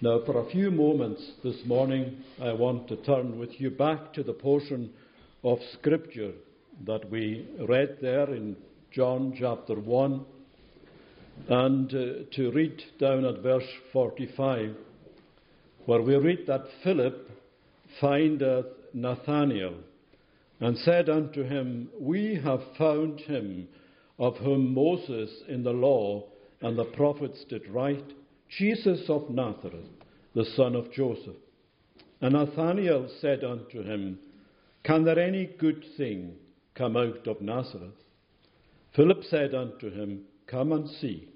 Now, for a few moments this morning, I want to turn with you back to the portion of Scripture that we read there in John chapter 1 and uh, to read down at verse 45, where we read that Philip findeth Nathanael and said unto him, We have found him of whom Moses in the law and the prophets did write Jesus of Nazareth, the son of Joseph. And Nathanael said unto him, Can there any good thing come out of Nazareth? Philip said unto him, Come and see.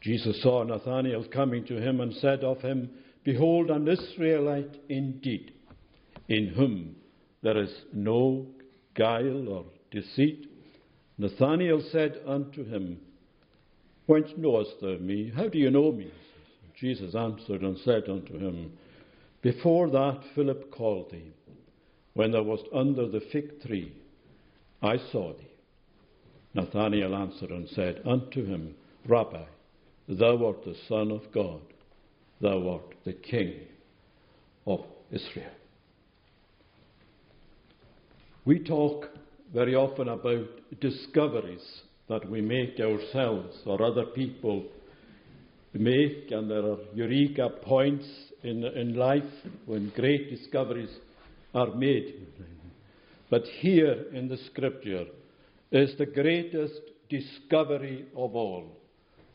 Jesus saw Nathanael coming to him and said of him, Behold, an Israelite indeed, in whom there is no guile or deceit. Nathanael said unto him, Whence knowest thou me? How do you know me? Jesus answered and said unto him, Before that Philip called thee, when thou wast under the fig tree, I saw thee. Nathanael answered and said unto him, Rabbi, thou art the Son of God, thou art the King of Israel. We talk very often about discoveries that we make ourselves or other people make, and there are eureka points in, in life when great discoveries are made. But here in the scripture is the greatest discovery of all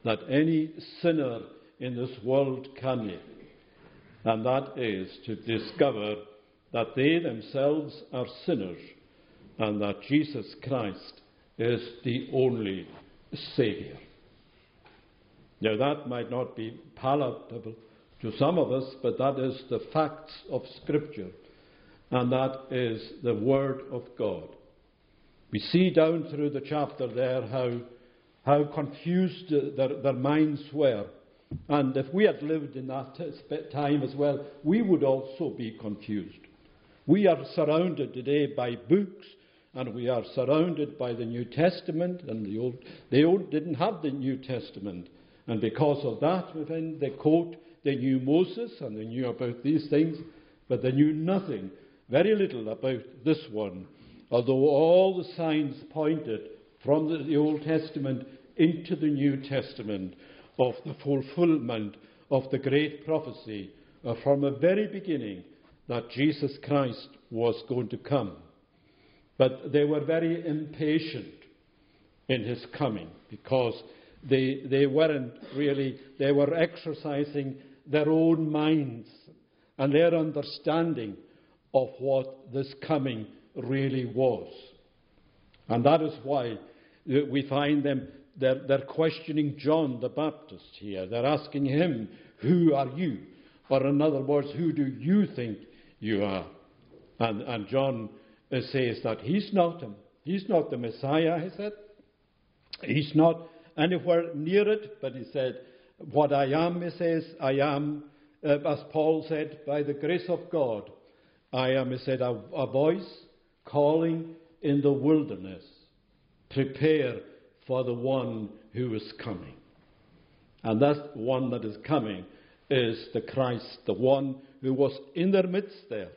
that any sinner in this world can make, and that is to discover that they themselves are sinners and that Jesus Christ is the only Saviour. Now, that might not be palatable to some of us, but that is the facts of Scripture, and that is the Word of God. We see down through the chapter there how, how confused their, their minds were. And if we had lived in that time as well, we would also be confused. We are surrounded today by books and we are surrounded by the New Testament, and the Old, they old didn't have the New Testament. And because of that, within they quote, they knew Moses and they knew about these things, but they knew nothing, very little about this one, although all the signs pointed from the, the Old Testament into the New Testament of the fulfillment of the great prophecy uh, from the very beginning that Jesus Christ was going to come. But they were very impatient in his coming because they, they weren't really, they were exercising their own minds and their understanding of what this coming really was. And that is why we find them, they're, they're questioning John the Baptist here. They're asking him, Who are you? Or, in other words, who do you think you are? And, and John says that he's not him. He's not the Messiah, he said. He's not anywhere near it, but he said, What I am, he says, I am, uh, as Paul said, by the grace of God. I am, he said, a, a voice calling in the wilderness, prepare for the one who is coming. And that one that is coming is the Christ, the one who was in their midst there.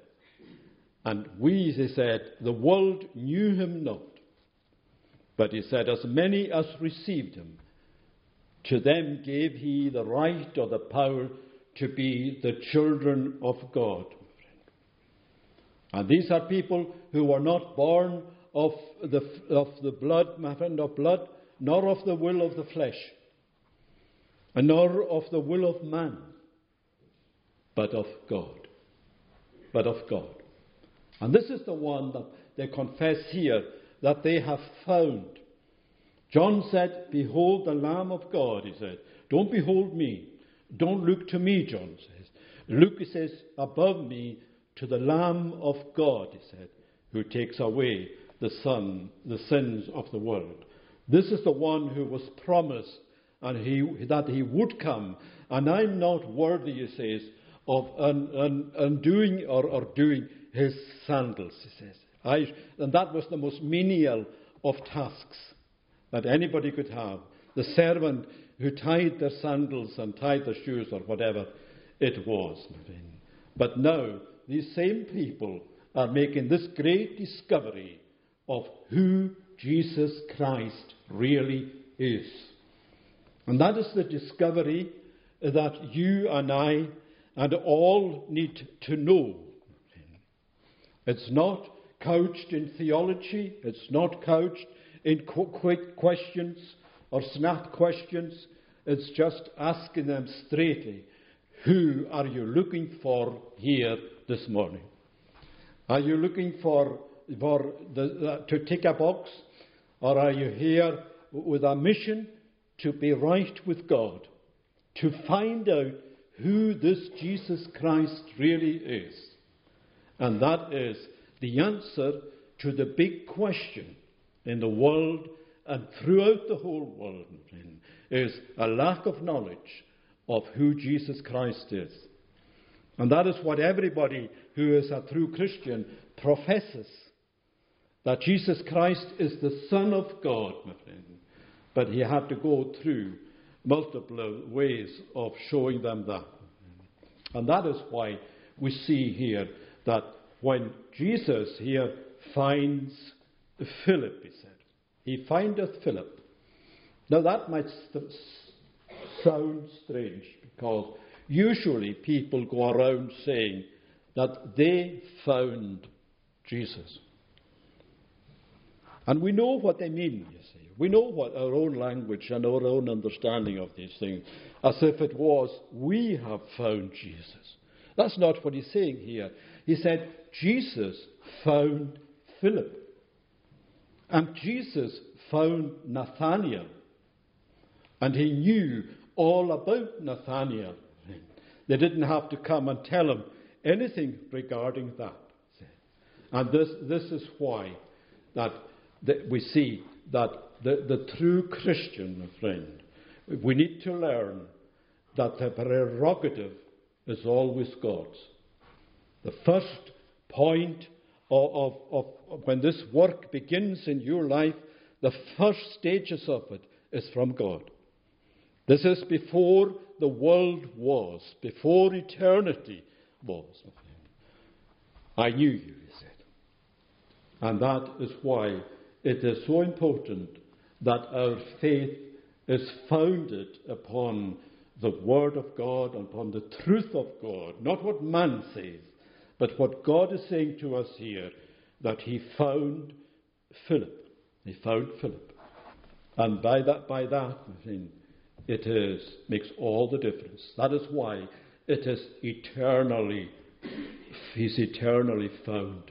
And we, he said, the world knew him not. But he said, as many as received him, to them gave he the right or the power to be the children of God. And these are people who were not born of the, of the blood, my friend, of blood, nor of the will of the flesh, and nor of the will of man, but of God. But of God. And this is the one that they confess here that they have found. John said, Behold the Lamb of God, he said. Don't behold me. Don't look to me, John says. Look, he says, above me to the Lamb of God, he said, who takes away the Son, the sins of the world. This is the one who was promised and he, that he would come. And I'm not worthy, he says, of undoing un, un or, or doing his sandals, he says. I, and that was the most menial of tasks that anybody could have. The servant who tied their sandals and tied their shoes or whatever it was. But now, these same people are making this great discovery of who Jesus Christ really is. And that is the discovery that you and I and all need to know. It's not couched in theology, it's not couched in quick questions or snap questions. It's just asking them straightly, who are you looking for here this morning? Are you looking for, for the, to tick a box? Or are you here with a mission to be right with God? To find out who this Jesus Christ really is? And that is the answer to the big question in the world and throughout the whole world is a lack of knowledge of who Jesus Christ is. And that is what everybody who is a true Christian professes that Jesus Christ is the Son of God, my friend. But he had to go through multiple ways of showing them that. And that is why we see here that when Jesus here finds Philip, he said, he findeth Philip. Now that might st- sound strange because usually people go around saying that they found Jesus. And we know what they mean, you see. We know what our own language and our own understanding of these things, as if it was, we have found Jesus. That's not what he's saying here. He said, Jesus found Philip. And Jesus found Nathanael. And he knew all about Nathanael. They didn't have to come and tell him anything regarding that. And this, this is why that, that we see that the, the true Christian, friend, we need to learn that the prerogative is always God's. The first point of, of, of, when this work begins in your life, the first stages of it is from God. This is before the world was, before eternity was. I knew you, he said. And that is why it is so important that our faith is founded upon the Word of God, upon the truth of God, not what man says, but what God is saying to us here, that he found Philip. He found Philip. And by that, by that, it is, makes all the difference. That is why it is eternally, he's eternally found.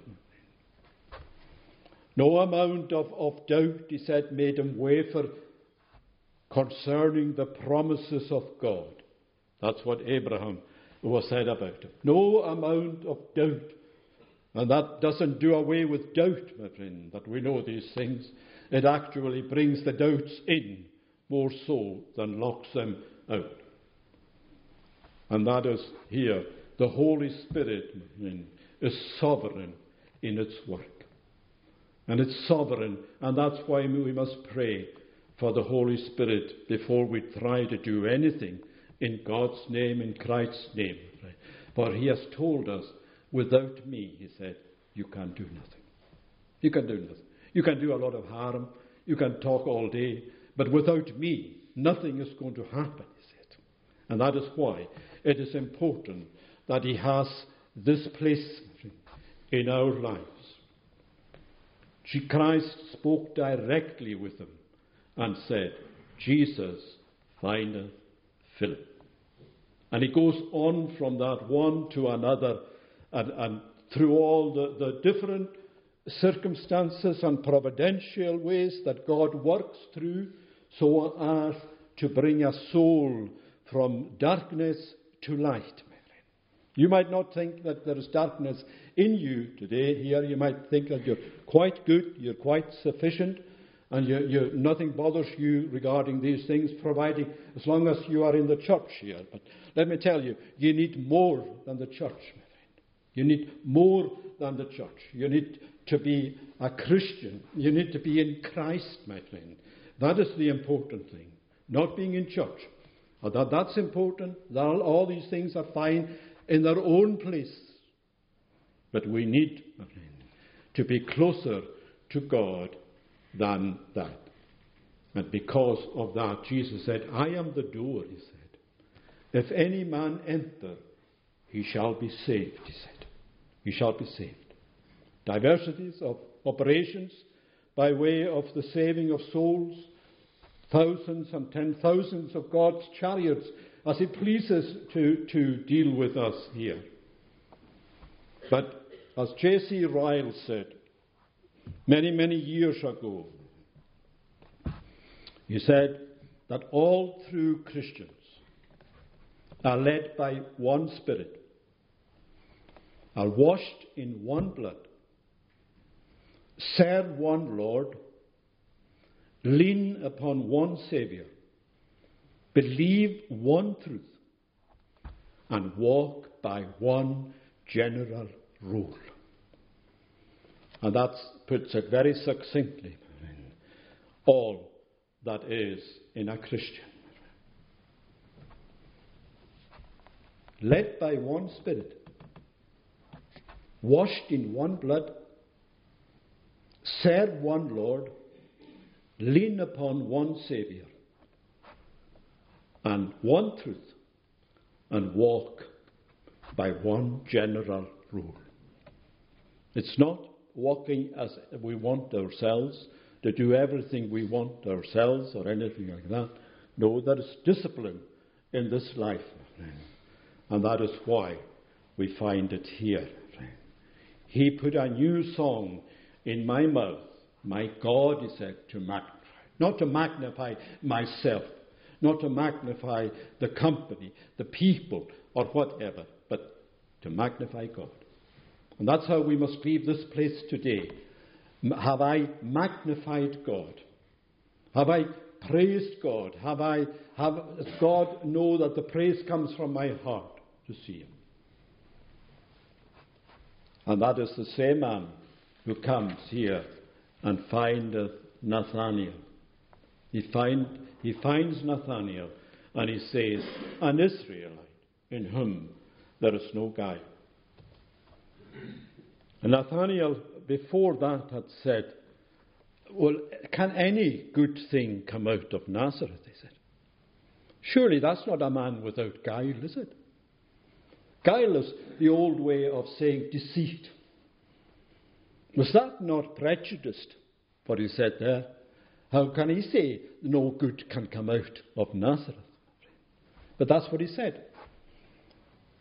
No amount of, of doubt, he said, made him waver concerning the promises of God. That's what Abraham was said about him. No amount of doubt. And that doesn't do away with doubt, my friend, that we know these things. It actually brings the doubts in more so than locks them out. And that is here. The Holy Spirit is sovereign in its work. And it's sovereign, and that's why we must pray for the Holy Spirit before we try to do anything in God's name, in Christ's name. For He has told us, without me, He said, you can do nothing. You can do nothing. You can do a lot of harm. You can talk all day. But without me, nothing is going to happen, he said. And that is why it is important that he has this place in our lives. Christ spoke directly with him and said, Jesus findeth Philip. And he goes on from that one to another and, and through all the, the different circumstances and providential ways that God works through so as to bring a soul from darkness to light. You might not think that there is darkness in you today here. You might think that you're quite good, you're quite sufficient, and you, you, nothing bothers you regarding these things, providing as long as you are in the church here. But let me tell you, you need more than the church, my friend. You need more than the church. You need to be a Christian. You need to be in Christ, my friend. That is the important thing. not being in church. That, that's important. All, all these things are fine in their own place. But we need to be closer to God than that. And because of that, Jesus said, I am the door, he said. If any man enter, he shall be saved, he said. He shall be saved. Diversities of operations by way of the saving of souls, thousands and ten thousands of God's chariots as He pleases to, to deal with us here. But as J.C. Ryle said many, many years ago, he said that all true Christians are led by one Spirit, are washed in one blood, serve one Lord, lean upon one Saviour, believe one truth, and walk by one general rule. And that puts it very succinctly all that is in a Christian. Led by one Spirit, washed in one blood, serve one Lord, lean upon one Saviour, and one truth, and walk by one general rule. It's not walking as we want ourselves, to do everything we want ourselves or anything like that. No, there is discipline in this life. And that is why we find it here. He put a new song in my mouth. My God, he said, to magnify. Not to magnify myself, not to magnify the company, the people, or whatever, but to magnify God. And that's how we must leave this place today. Have I magnified God? Have I praised God? Have I have God know that the praise comes from my heart to see Him? And that is the same man who comes here and findeth Nathanael. He, find, he finds Nathanael and he says, An Israelite in whom there is no guile. And Nathanael, before that, had said, Well, can any good thing come out of Nazareth? He said. Surely that's not a man without guile, is it? Guile is the old way of saying deceit. Was that not prejudiced, what he said there? How can he say no good can come out of Nazareth? But that's what he said.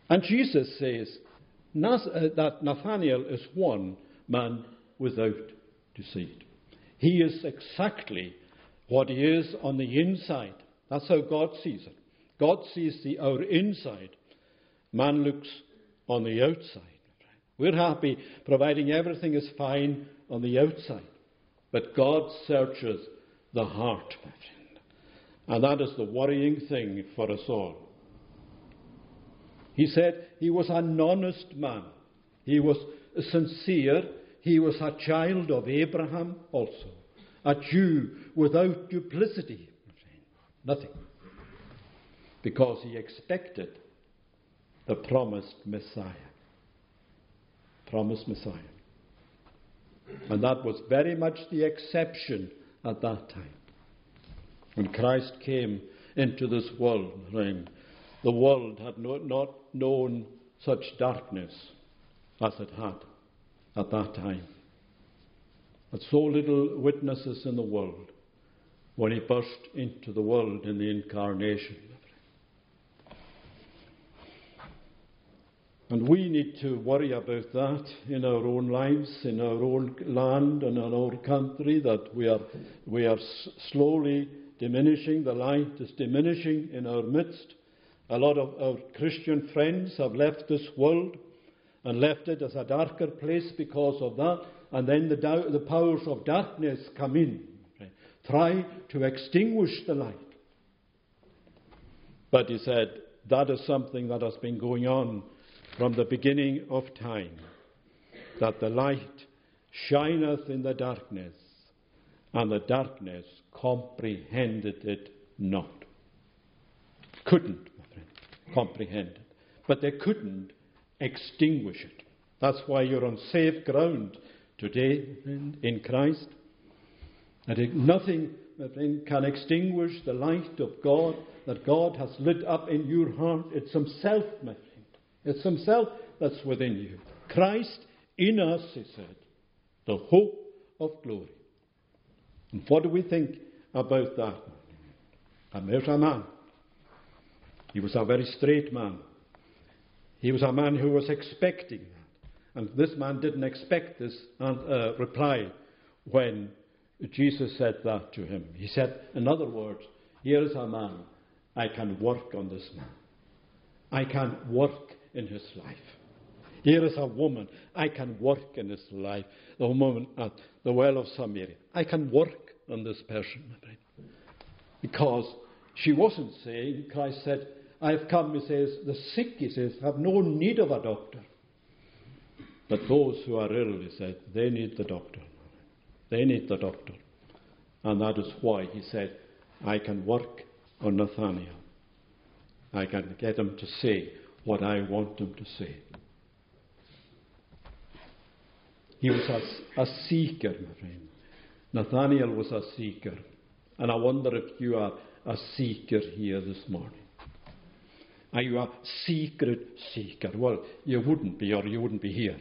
And Jesus says uh, that Nathaniel is one man without deceit. He is exactly what he is on the inside. That's how God sees it. God sees the our inside. Man looks on the outside. We're happy providing everything is fine on the outside. But God searches the heart, my friend. And that is the worrying thing for us all. He said he was an honest man. He was sincere. He was a child of Abraham also. A Jew without duplicity. Nothing. Because he expected the promised Messiah. Promised Messiah. And that was very much the exception at that time. When Christ came into this world, the world had not known such darkness as it had at that time. But so little witnesses in the world when he burst into the world in the incarnation. And we need to worry about that in our own lives, in our own land and in our own country, that we are, we are slowly diminishing, the light is diminishing in our midst. A lot of our Christian friends have left this world and left it as a darker place because of that, and then the, the powers of darkness come in, try to extinguish the light. But he said, that is something that has been going on from the beginning of time, that the light shineth in the darkness, and the darkness comprehended it not. couldn't comprehend it. But they couldn't extinguish it. That's why you're on safe ground today in Christ. And nothing can extinguish the light of God that God has lit up in your heart. It's Himself, my friend. It's Himself that's within you. Christ in us, he said, the hope of glory. And what do we think about that? And there's a man. He was a very straight man. He was a man who was expecting that. And this man didn't expect this uh, reply when Jesus said that to him. He said, in other words, here is a man. I can work on this man. I can work in his life. Here is a woman. I can work in his life. The woman at the well of Samaria. I can work on this person. Because she wasn't saying, Christ said, I've come, he says, the sick, he says, have no need of a doctor. But those who are ill, he said, they need the doctor. They need the doctor. And that is why he said, I can work on Nathaniel. I can get him to say what I want him to say. He was a, a seeker, my friend. Nathaniel was a seeker. And I wonder if you are a seeker here this morning. Are you a secret seeker? Well, you wouldn't be, or you wouldn't be here.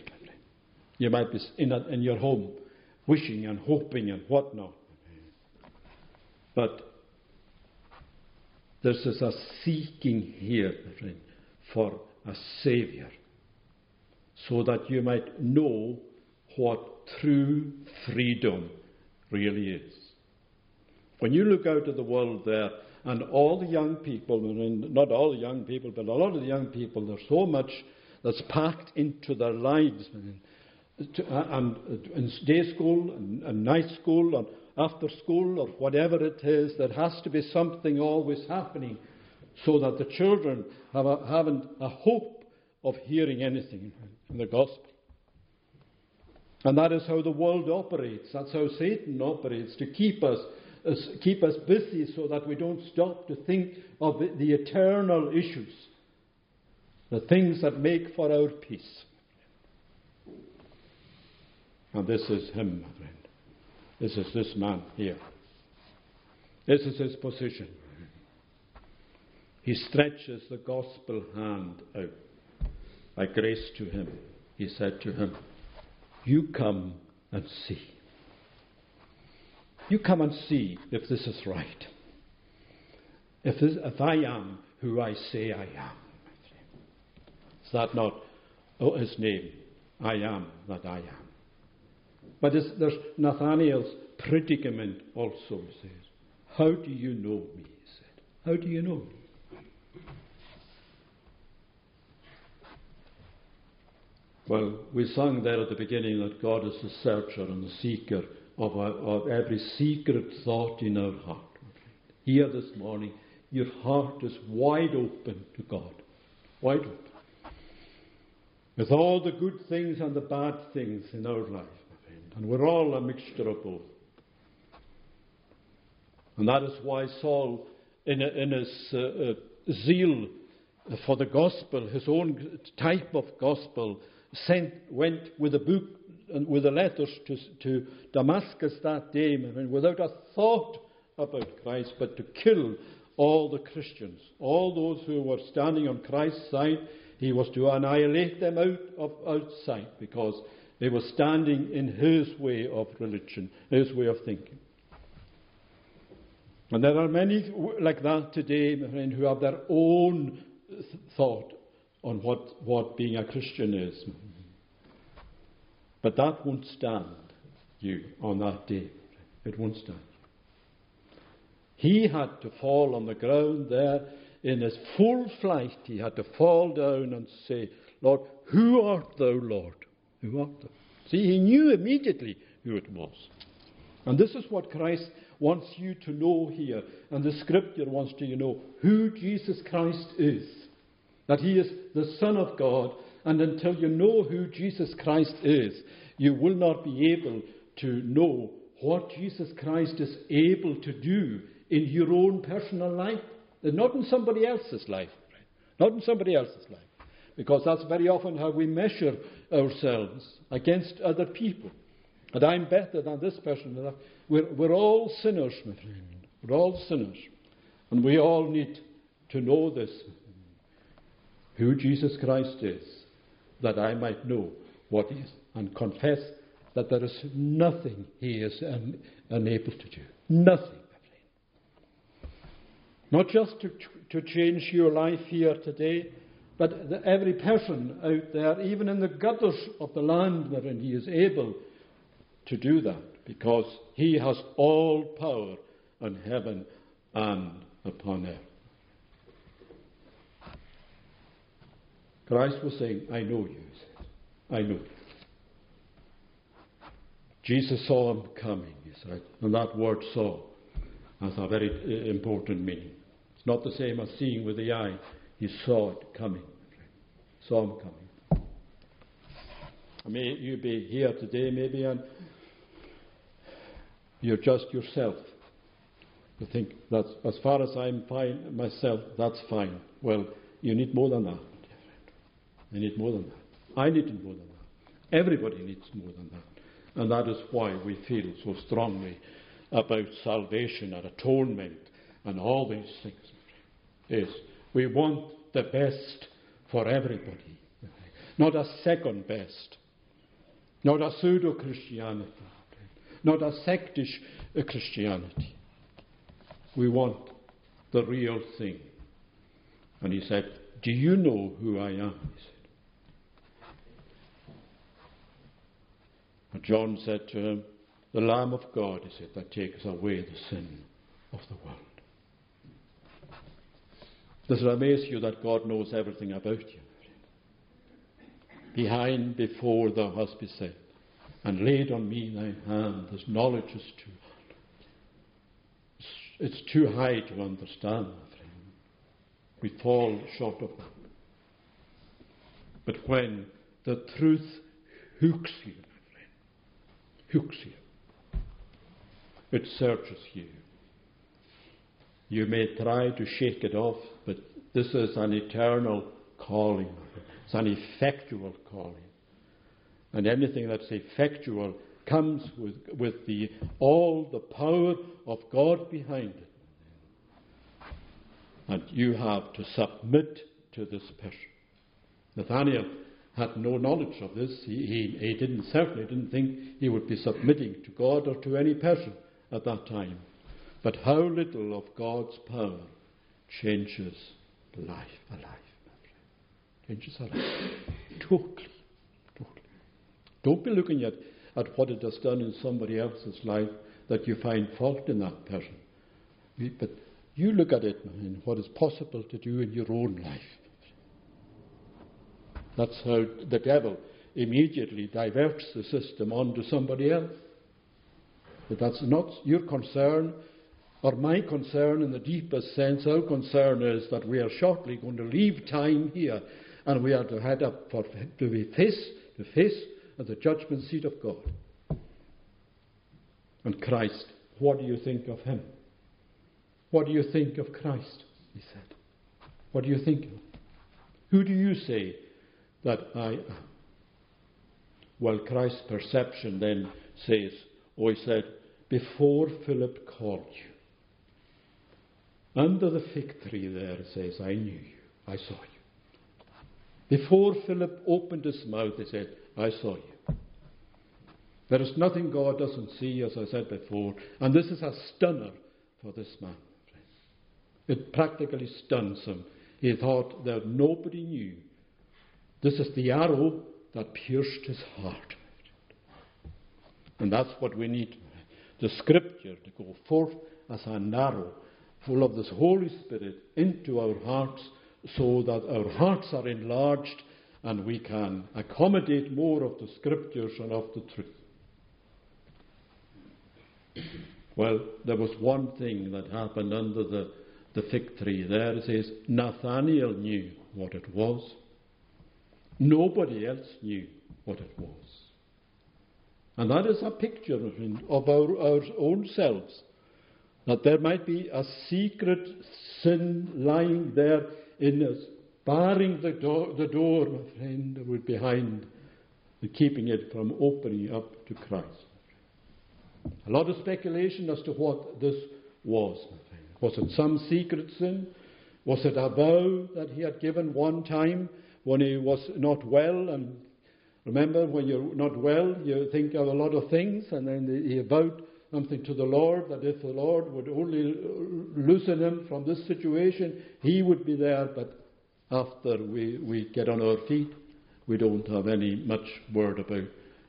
You might be in, a, in your home, wishing and hoping and whatnot. But this is a seeking here, for a Saviour, so that you might know what true freedom really is. When you look out at the world there, and all the young people, not all the young people, but a lot of the young people, there's so much that's packed into their lives. Uh, and, uh, in day school, and, and night school, and after school, or whatever it is, there has to be something always happening so that the children have a, haven't a hope of hearing anything in the gospel. And that is how the world operates. That's how Satan operates to keep us, keep us busy so that we don't stop to think of the, eternal issues, the things that make for our peace. And this is him, my friend. This is this man here. This is his position. He stretches the gospel hand out by grace to him. He said to him, you come and see. You come and see if this is right. If, this, if I am who I say I am. Is that not oh, his name? I am that I am. But there's Nathaniel's predicament also, he says. How do you know me? He said. How do you know me? Well, we sang there at the beginning that God is the searcher and the seeker of, our, of every secret thought in our heart. Here this morning, your heart is wide open to God. Wide open. With all the good things and the bad things in our life. And we're all a mixture of both. And that is why Saul, in, in his uh, uh, zeal for the gospel, his own type of gospel, sent, went with a book with the letters to, to Damascus that day, without a thought about Christ, but to kill all the Christians, all those who were standing on Christ's side. He was to annihilate them out of outside because they were standing in his way of religion, his way of thinking. And there are many like that today, my friend, who have their own thought on what, what being a Christian is. But that won't stand you on that day. It won't stand. He had to fall on the ground there in his full flight. He had to fall down and say, Lord, who art thou, Lord? Who art thou? See, he knew immediately who it was. And this is what Christ wants you to know here, and the scripture wants you to know who Jesus Christ is that he is the Son of God. And until you know who Jesus Christ is, you will not be able to know what Jesus Christ is able to do in your own personal life. not in somebody else's life. Not in somebody else's life. Because that's very often how we measure ourselves against other people. And I'm better than this person. We're, we're all sinners, my friend. We're all sinners. And we all need to know this who Jesus Christ is, that I might know what he is, and confess that there is nothing he is un- unable to do. Nothing. Not just to, to change your life here today, but the, every person out there, even in the gutters of the land wherein he is able to do that, because he has all power on heaven and upon earth. Christ was saying, I know you. I know you. Jesus saw him coming, said. And that word saw has a very uh, important meaning. It's not the same as seeing with the eye. He saw it coming. Saw him coming. May you be here today, maybe, and you're just yourself. You think that's as far as I'm fine myself, that's fine. Well, you need more than that. You need more than that. I need more than that. Everybody needs more than that. And that is why we feel so strongly about salvation and atonement and all these things. Is we want the best for everybody, not a second best, not a pseudo Christianity, not a sectish Christianity. We want the real thing. And he said, Do you know who I am? And John said to him, The Lamb of God is it that takes away the sin of the world. Does it amaze you that God knows everything about you? Behind, before thou hast said, and laid on me thine hand, this knowledge is too it's too high to understand, my friend. We fall short of that. But when the truth hooks you, hooks you. It searches you. You may try to shake it off, but this is an eternal calling. It's an effectual calling. And anything that's effectual comes with, with the, all the power of God behind it. And you have to submit to this person. Nathaniel had no knowledge of this. He, he, he didn't, certainly didn't think he would be submitting to God or to any person at that time. But how little of God's power changes life, a life. Changes a life. Totally. Totally. Don't be looking at, at what it has done in somebody else's life that you find fault in that person. But you look at it and what is possible to do in your own life. That's how the devil immediately diverts the system onto somebody else. But that's not your concern or my concern in the deepest sense. Our concern is that we are shortly going to leave time here and we are to head up for, to be face to face at the judgment seat of God. And Christ, what do you think of him? What do you think of Christ? He said. What do you think of? Who do you say that I am. Well, Christ's perception then says, oh, he said, before Philip called you, under the fig tree there, says, I knew you, I saw you. Before Philip opened his mouth, he said, I saw you. There is nothing God doesn't see, as I said before, and this is a stunner for this man. It practically stuns him. He thought that nobody knew this is the arrow that pierced his heart. And that's what we need the scripture to go forth as an arrow full of this Holy Spirit into our hearts so that our hearts are enlarged and we can accommodate more of the scriptures and of the truth. Well, there was one thing that happened under the, the fig tree. There it says, Nathaniel knew what it was. Nobody else knew what it was. And that is a picture of our, our own selves. That there might be a secret sin lying there in us, barring the door, the door, my friend, behind, and keeping it from opening up to Christ. A lot of speculation as to what this was. Was it some secret sin? Was it a vow that he had given one time when he was not well? And remember, when you're not well, you think of a lot of things, and then he vowed something to the Lord that if the Lord would only loosen him from this situation, he would be there. But after we, we get on our feet, we don't have any much word about.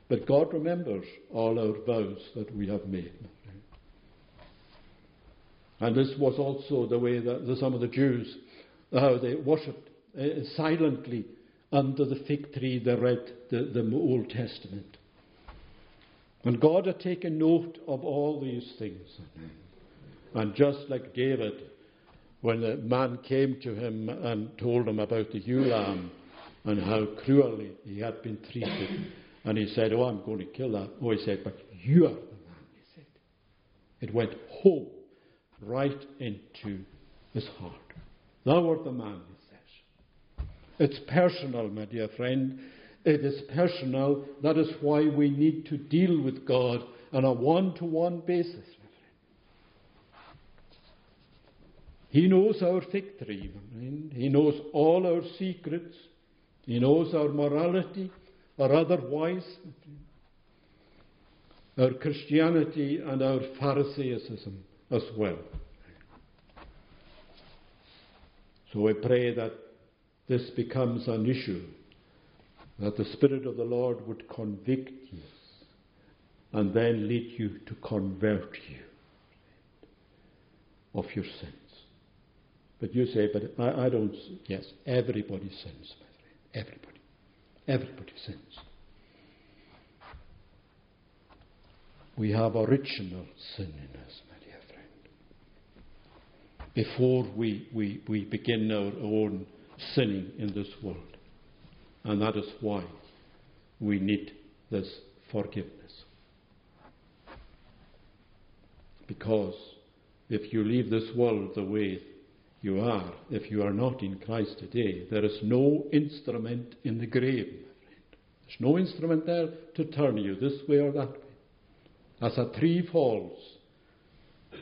But God remembers all our vows that we have made. And this was also the way that some of the Jews, how they worshipped uh, silently under the fig tree, they read the, the Old Testament. And God had taken note of all these things. And just like David, when a man came to him and told him about the ewe lamb and how cruelly he had been treated, and he said, Oh, I'm going to kill that. Oh, he said, But you are the man, he said. It went home, right into his heart. Thou art the man. It's personal, my dear friend. It is personal. That is why we need to deal with God on a one to one basis. He knows our victory, my friend. He knows all our secrets. He knows our morality or otherwise, our Christianity and our Pharisaism as well. So I pray that this becomes an issue that the Spirit of the Lord would convict you and then lead you to convert you of your sins. But you say, but I, I don't. Yes, everybody sins, my friend. Everybody. Everybody sins. We have original sin in us, my dear friend. Before we, we, we begin our own sinning in this world. And that is why we need this forgiveness. Because if you leave this world the way you are, if you are not in Christ today, there is no instrument in the grave. There's no instrument there to turn you this way or that way. As a tree falls,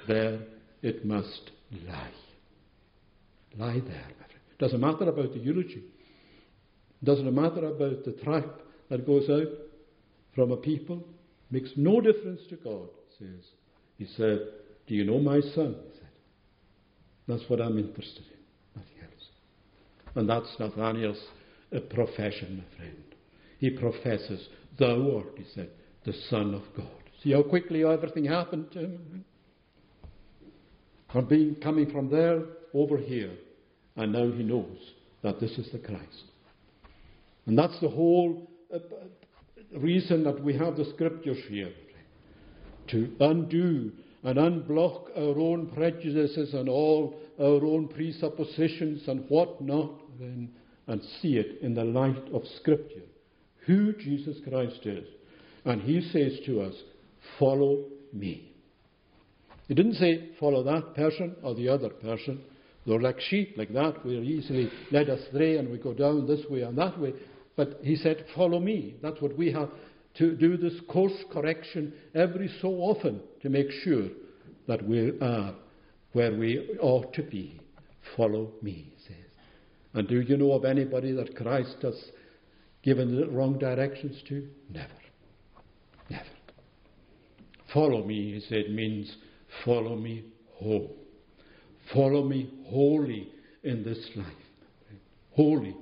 there it must lie. Lie there. Doesn't matter about the eulogy. Doesn't matter about the tract that goes out from a people. Makes no difference to God, says. He said, Do you know my son? He said. That's what I'm interested in, nothing else. And that's Nathaniel's uh, profession, my friend. He professes, Thou art, he said, the Son of God. See how quickly everything happened to him? From being coming from there over here, and now he knows that this is the Christ. And that's the whole uh, reason that we have the scriptures here to undo and unblock our own prejudices and all our own presuppositions and what not, then, and see it in the light of Scripture. Who Jesus Christ is. And He says to us, Follow me. He didn't say, Follow that person or the other person. They're like sheep, like that. We're easily led astray and we go down this way and that way. But he said, Follow me. That's what we have to do this course correction every so often to make sure that we are where we ought to be. Follow me, he says. And do you know of anybody that Christ has given the wrong directions to? Never. Never. Follow me, he said, means follow me home. Follow me wholly in this life. Wholly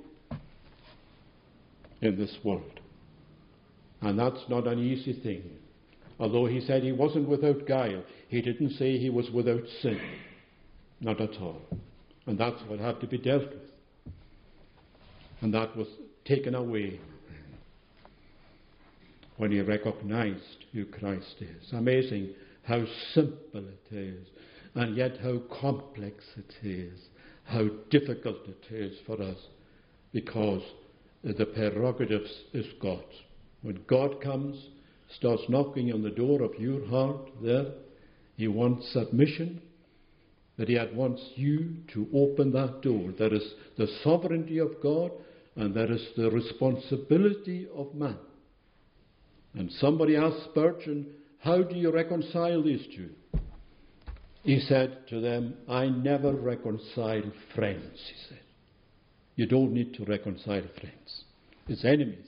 in this world. And that's not an easy thing. Although he said he wasn't without guile, he didn't say he was without sin. Not at all. And that's what had to be dealt with. And that was taken away when he recognized who Christ is. Amazing how simple it is, and yet how complex it is, how difficult it is for us, because the prerogatives is God's. When God comes, starts knocking on the door of your heart there, He wants submission, that He wants you to open that door. There is the sovereignty of God, and there is the responsibility of man. And somebody asked Spurgeon, How do you reconcile these two? He said to them, I never reconcile friends, he said. You don't need to reconcile friends. It's enemies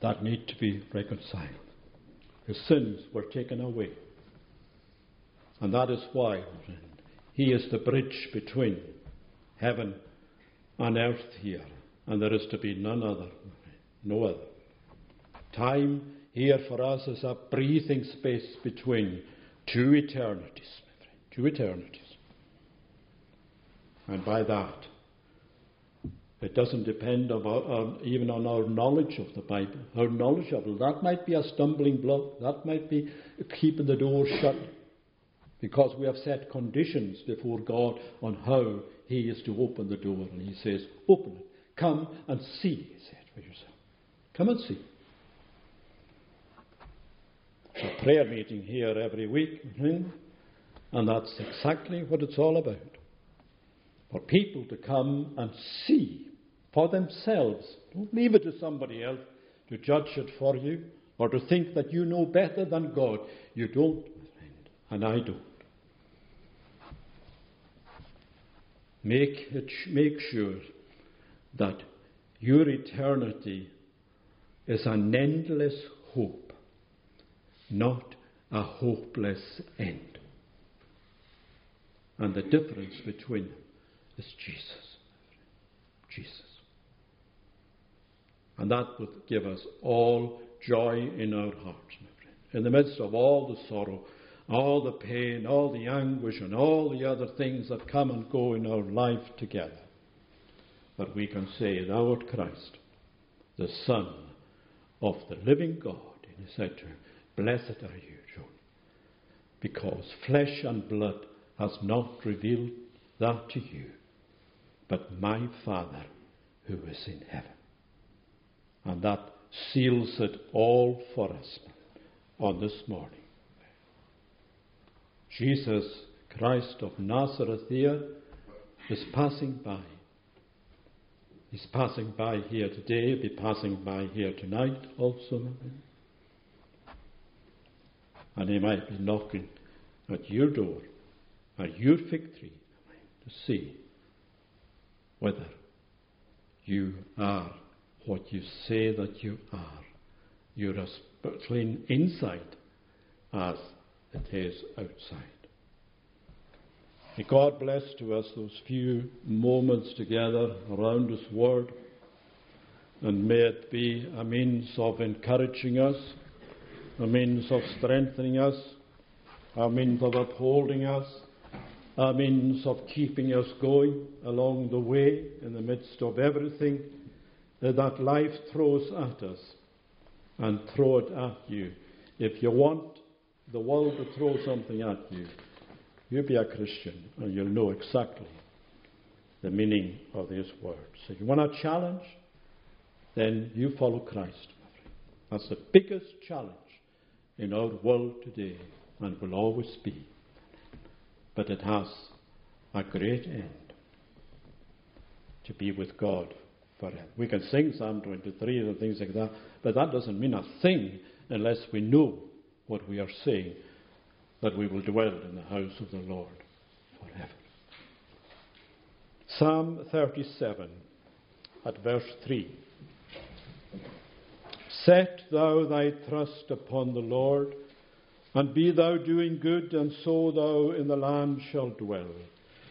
that need to be reconciled. His sins were taken away. And that is why, he is the bridge between heaven and earth here. And there is to be none other, no other. Time here for us is a breathing space between two eternities, two eternities. And by that, it doesn't depend on, uh, um, even on our knowledge of the Bible. Our knowledge of it. That might be a stumbling block. That might be keeping the door shut. Because we have set conditions before God on how He is to open the door. And He says, Open it. Come and see, He said for yourself. Come and see. A prayer meeting here every week, hmm? and that's exactly what it's all about. For people to come and see for themselves. Don't leave it to somebody else to judge it for you or to think that you know better than God. You don't, and I don't. Make, it, make sure that your eternity is an endless hope, not a hopeless end. And the difference between them is Jesus. Jesus. And that would give us all joy in our hearts, my friend. In the midst of all the sorrow, all the pain, all the anguish, and all the other things that come and go in our life together, But we can say, Thou art Christ, the Son of the living God. And he said to him, Blessed are you, John, because flesh and blood has not revealed that to you, but my Father who is in heaven. And that seals it all for us on this morning. Jesus Christ of Nazareth here is passing by. He's passing by here today, be passing by here tonight also. And he might be knocking at your door, at your fig tree, to see whether you are what you say that you are. You're as clean inside as it is outside. May God bless to us those few moments together around His Word, and may it be a means of encouraging us, a means of strengthening us, a means of upholding us, a means of keeping us going along the way in the midst of everything that life throws at us and throw it at you. If you want the world to throw something at you, you be a Christian and you'll know exactly the meaning of these words. If you want a challenge, then you follow Christ. That's the biggest challenge in our world today and will always be. But it has a great end to be with God forever. We can sing Psalm 23 and things like that, but that doesn't mean a thing unless we know what we are saying, that we will dwell in the house of the Lord forever. Psalm 37 at verse 3. Set thou thy trust upon the Lord, and be thou doing good, and so thou in the land shalt dwell,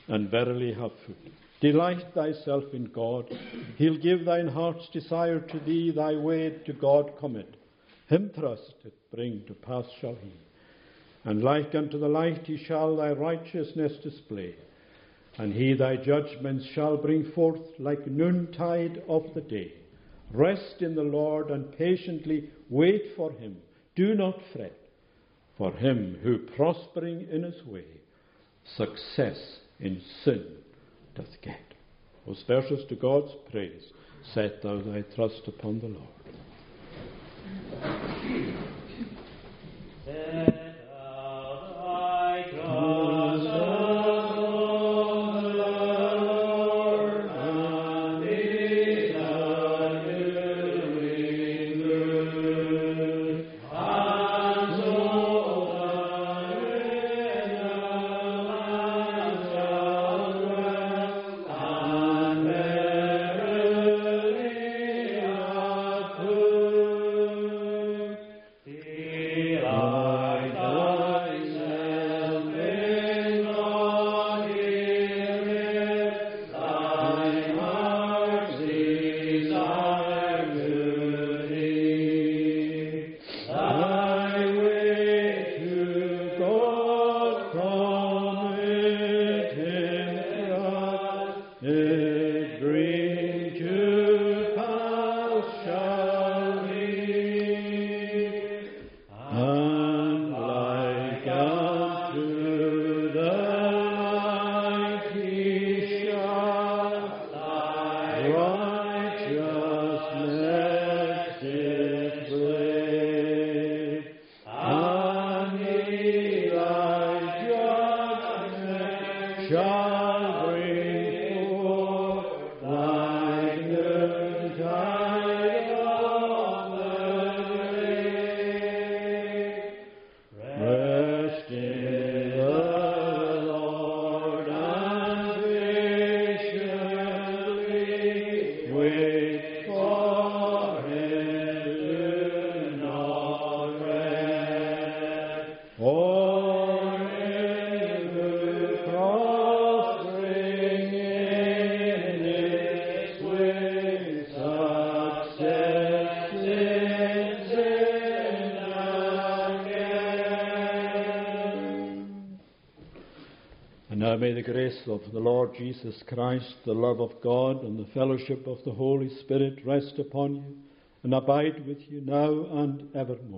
and verily have food. Delight thyself in God. He'll give thine heart's desire to thee, thy way to God commit. Him trust it bring to pass shall he. And like unto the light he shall thy righteousness display. And he thy judgments shall bring forth like noontide of the day. Rest in the Lord and patiently wait for him. Do not fret for him who prospering in his way, success in sin doth get. Those verses to God's praise. Set thou thy trust upon the Lord. The grace of the Lord Jesus Christ, the love of God, and the fellowship of the Holy Spirit rest upon you and abide with you now and evermore.